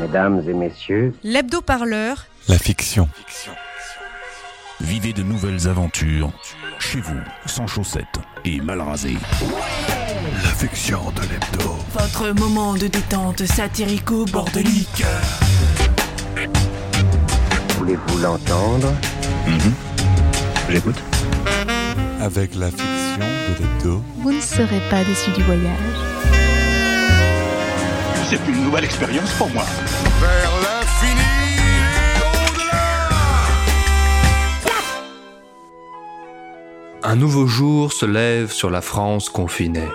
Mesdames et messieurs, L'hebdo-parleur, La fiction. Vivez de nouvelles aventures chez vous, sans chaussettes et mal rasé. La fiction de l'hebdo. Votre moment de détente satirico-bordelique. voulez-vous l'entendre? J'écoute. Avec la fiction de l'hebdo. Vous ne serez pas déçu du voyage. C'est une nouvelle expérience pour moi. Vers l'infini Un nouveau jour se lève sur la France confinée.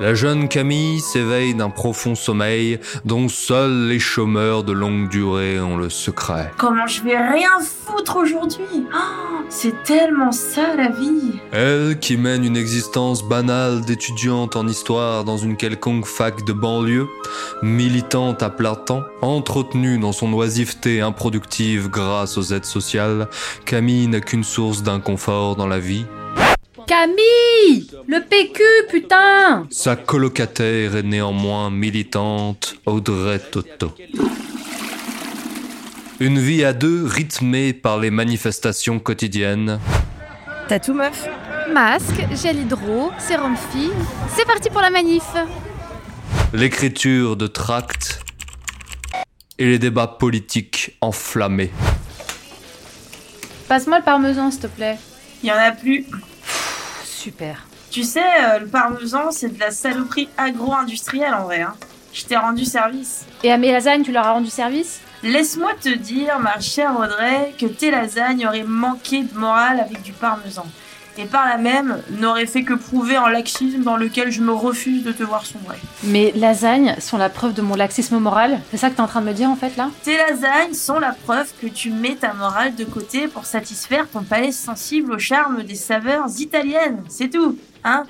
La jeune Camille s'éveille d'un profond sommeil dont seuls les chômeurs de longue durée ont le secret. Comment je vais rien foutre aujourd'hui? Oh, C'est tellement ça la vie Elle, qui mène une existence banale d'étudiante en histoire dans une quelconque fac de banlieue, militante à plein temps, entretenue dans son oisiveté improductive grâce aux aides sociales, Camille n'a qu'une source d'inconfort dans la vie. Camille Le PQ, putain Sa colocataire est néanmoins militante, Audrey Toto. Une vie à deux rythmée par les manifestations quotidiennes. T'as tout meuf? Masque, gel hydro, sérum fille. C'est parti pour la manif l'écriture de tracts et les débats politiques enflammés. Passe-moi le parmesan, s'il te plaît. Il y en a plus. Super. Tu sais, euh, le parmesan, c'est de la saloperie agro-industrielle en vrai. Hein. Je t'ai rendu service. Et à mes lasagnes, tu leur as rendu service? Laisse-moi te dire, ma chère Audrey, que tes lasagnes auraient manqué de morale avec du parmesan. Et par là même, n'auraient fait que prouver un laxisme dans lequel je me refuse de te voir sombrer. Mes lasagnes sont la preuve de mon laxisme moral C'est ça que t'es en train de me dire, en fait, là? Tes lasagnes sont la preuve que tu mets ta morale de côté pour satisfaire ton palais sensible au charme des saveurs italiennes. C'est tout, hein?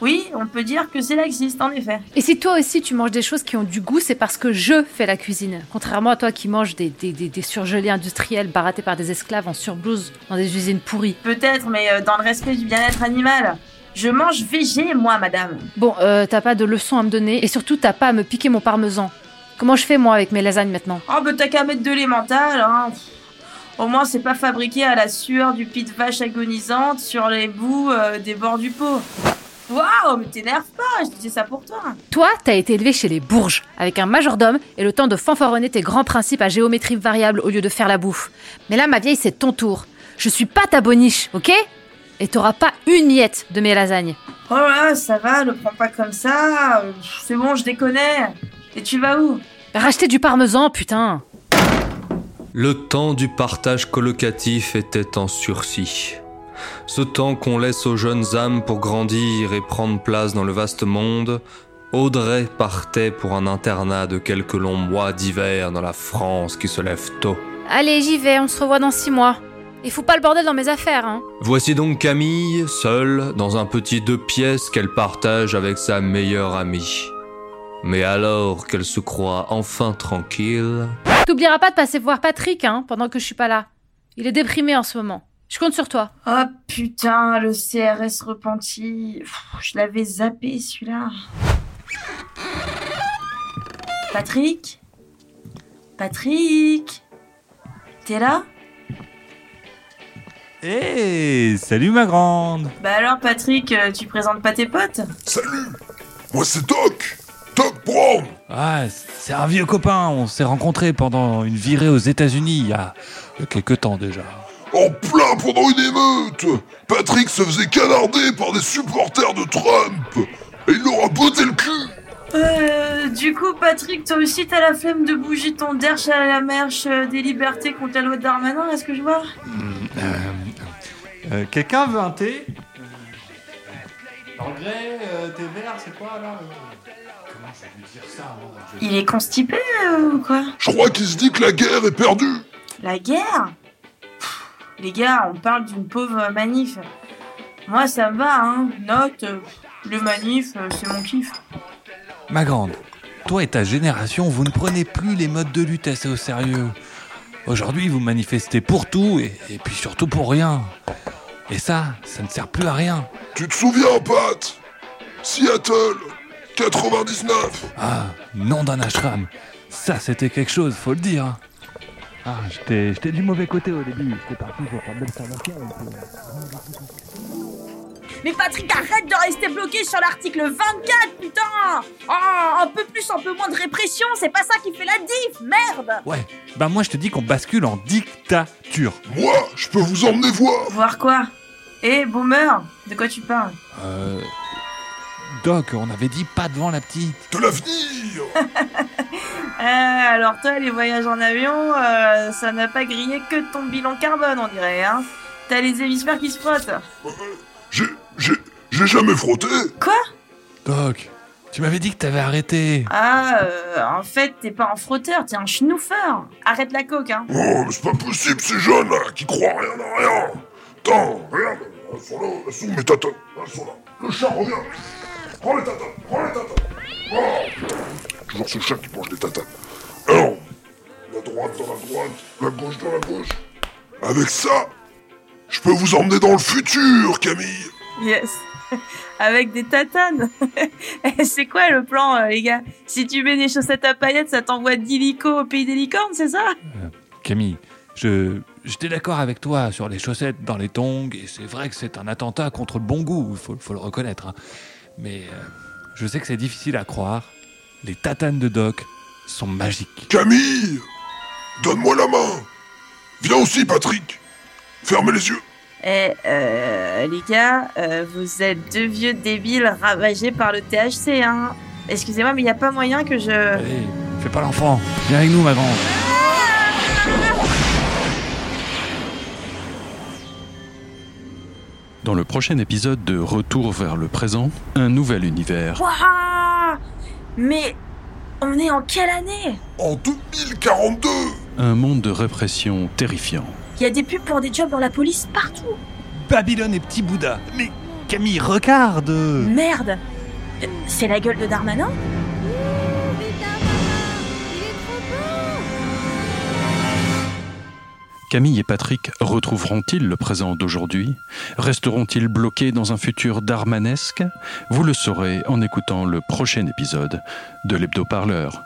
Oui, on peut dire que c'est laxiste, en effet. Et si toi aussi tu manges des choses qui ont du goût, c'est parce que je fais la cuisine. Contrairement à toi qui manges des, des, des, des surgelés industriels barattés par des esclaves en surblouse dans des usines pourries. Peut-être, mais euh, dans le respect du bien-être animal. Je mange végé, moi, madame. Bon, euh, t'as pas de leçons à me donner et surtout t'as pas à me piquer mon parmesan. Comment je fais moi avec mes lasagnes maintenant? Oh, bah t'as qu'à mettre de l'emmental, hein. Au moins, c'est pas fabriqué à la sueur du pit de vache agonisante sur les bouts euh, des bords du pot. Waouh, mais t'énerve pas, je disais ça pour toi. Toi, t'as été élevé chez les Bourges, avec un majordome et le temps de fanfaronner tes grands principes à géométrie variable au lieu de faire la bouffe. Mais là, ma vieille, c'est ton tour. Je suis pas ta boniche, ok? Et t'auras pas une miette de mes lasagnes. Oh là, ça va, le prends pas comme ça. C'est bon, je déconne. Et tu vas où? Racheter du parmesan, putain Le temps du partage colocatif était en sursis. Ce temps qu'on laisse aux jeunes âmes pour grandir et prendre place dans le vaste monde, Audrey partait pour un internat de quelques longs mois d'hiver dans la France qui se lève tôt. Allez, j'y vais, on se revoit dans six mois. Et fous pas le bordel dans mes affaires, hein Voici donc Camille, seule, dans un petit deux pièces qu'elle partage avec sa meilleure amie. Mais alors qu'elle se croit enfin tranquille, T'oublieras pas de passer voir Patrick, hein, pendant que je suis pas là. Il est déprimé en ce moment. Je compte sur toi. Oh putain, le CRS repenti. Pff, Je l'avais zappé celui-là. Patrick? Patrick? T'es là? Hé, salut ma grande. Bah alors Patrick, euh, tu présentes pas tes potes? Salut! Moi c'est Doc! Doc Brown! Ah, c'est un vieux copain, on s'est rencontrés pendant une virée aux États-Unis il y a il y a quelques temps déjà. En plein pendant une émeute. Patrick se faisait canarder par des supporters de Trump. Et il leur a botté le cul. Euh, du coup Patrick, toi aussi t'as la flemme de bouger ton derche à la marche euh, des libertés contre la loi de Darmanin, est-ce que je vois Euh, Quelqu'un veut un thé Anglais, thé vert, c'est quoi là Comment je vais dire ça avant Il est constipé euh, ou quoi Je crois qu'il se dit que la guerre est perdue. La guerre Les gars, on parle d'une pauvre manif. Moi, ça me va, hein. Note, le manif, euh, c'est mon kiff. Ma grande, toi et ta génération, vous ne prenez plus les modes de lutte assez au sérieux. Aujourd'hui, vous manifestez pour tout et, et puis surtout pour rien. Et ça, ça ne sert plus à rien. Tu te souviens, Pat Seattle 99 Ah, nom d'un ashram. ça c'était quelque chose, faut le dire. Ah, j'étais j'étais du mauvais côté au début, j'étais parti pour l'observation. Mais Patrick, arrête de rester bloqué sur l'article 24, putain Oh, un peu plus, un peu moins de répression, c'est pas ça qui fait la diff, merde Ouais, bah moi je te dis qu'on bascule en dictature. Moi, je peux vous emmener voir. Voir quoi? Eh, boomer, de quoi tu parles? Euh... Doc, on avait dit pas devant la petite. De l'avenir Euh, alors toi, les voyages en avion, euh, ça n'a pas grillé que ton bilan carbone, on dirait, hein T'as les hémisphères qui se frottent. J'ai... j'ai... j'ai jamais frotté Quoi? Doc, tu m'avais dit que t'avais arrêté. Ah, euh, en fait, t'es pas un frotteur, t'es un schnoufeur. Arrête la coke, hein. Oh, mais c'est pas possible, ces jeunes là, qui croient rien à rien Attends, regarde, elles sont là, elles sont où mes tatanes Elles sont là. Le chat revient Prends les tatanes, prends les tatanes Oh Toujours ce chat qui mange des tatanes. Alors, la droite dans la droite, la gauche dans la gauche. Avec ça, je peux vous emmener dans le futur, Camille Yes. Avec des tatanes. Eh, c'est quoi le plan, euh, les gars? Si tu mets des chaussettes à paillettes, ça t'envoie d'illico au pays des licornes, c'est ça? Camille, je j'étais d'accord avec toi sur les chaussettes dans les tongs, et c'est vrai que c'est un attentat contre le bon goût, il faut, faut le reconnaître. hein. Mais euh, je sais que c'est difficile à croire. Les tatanes de Doc sont magiques. Camille Donne-moi la main Viens aussi, Patrick Fermez les yeux Eh, euh, les gars, euh, vous êtes deux vieux débiles ravagés par le THC, hein Excusez-moi, mais il a pas moyen que je... Allez, fais pas l'enfant. Viens avec nous, ma grande. Dans le prochain épisode de Retour vers le présent, un nouvel univers. Waouh Mais on est en quelle année En 2042 Un monde de répression terrifiant. Il y a des pubs pour des jobs dans la police partout. Babylone et Petit Bouddha. Mais Camille, regarde Merde Euh, C'est la gueule de Darmanin Camille et Patrick retrouveront-ils le présent d'aujourd'hui? Resteront-ils bloqués dans un futur darmanesque? Vous le saurez en écoutant le prochain épisode de l'Hebdo-Parleur.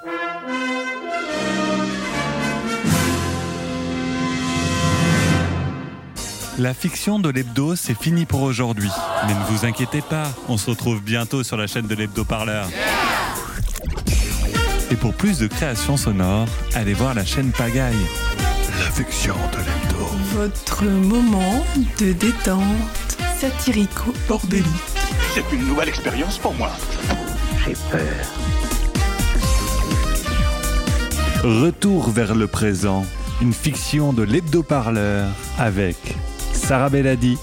La fiction de l'hebdo, c'est fini pour aujourd'hui. Mais ne vous inquiétez pas, on se retrouve bientôt sur la chaîne de l'hebdo parleur. Et pour plus de créations sonores, allez voir la chaîne Pagaille. La fiction de l'hebdo. Votre moment de détente satirico-bordélique. C'est une nouvelle expérience pour moi. J'ai peur. Retour vers le présent, une fiction de l'hebdo parleur avec Sarah Belladi,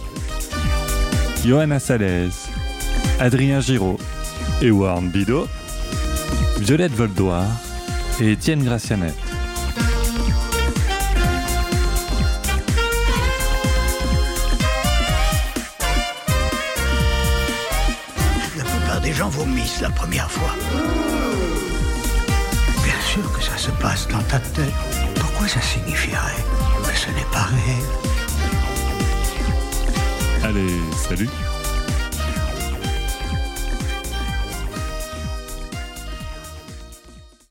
Johanna Salez, Adrien Giraud, Ewan Bido, Violette Voldoir et Étienne Gracianet. Gens vomissent la première fois. Bien sûr que ça se passe dans ta tête. Pourquoi ça signifierait? Que ce n'est pas réel Allez, salut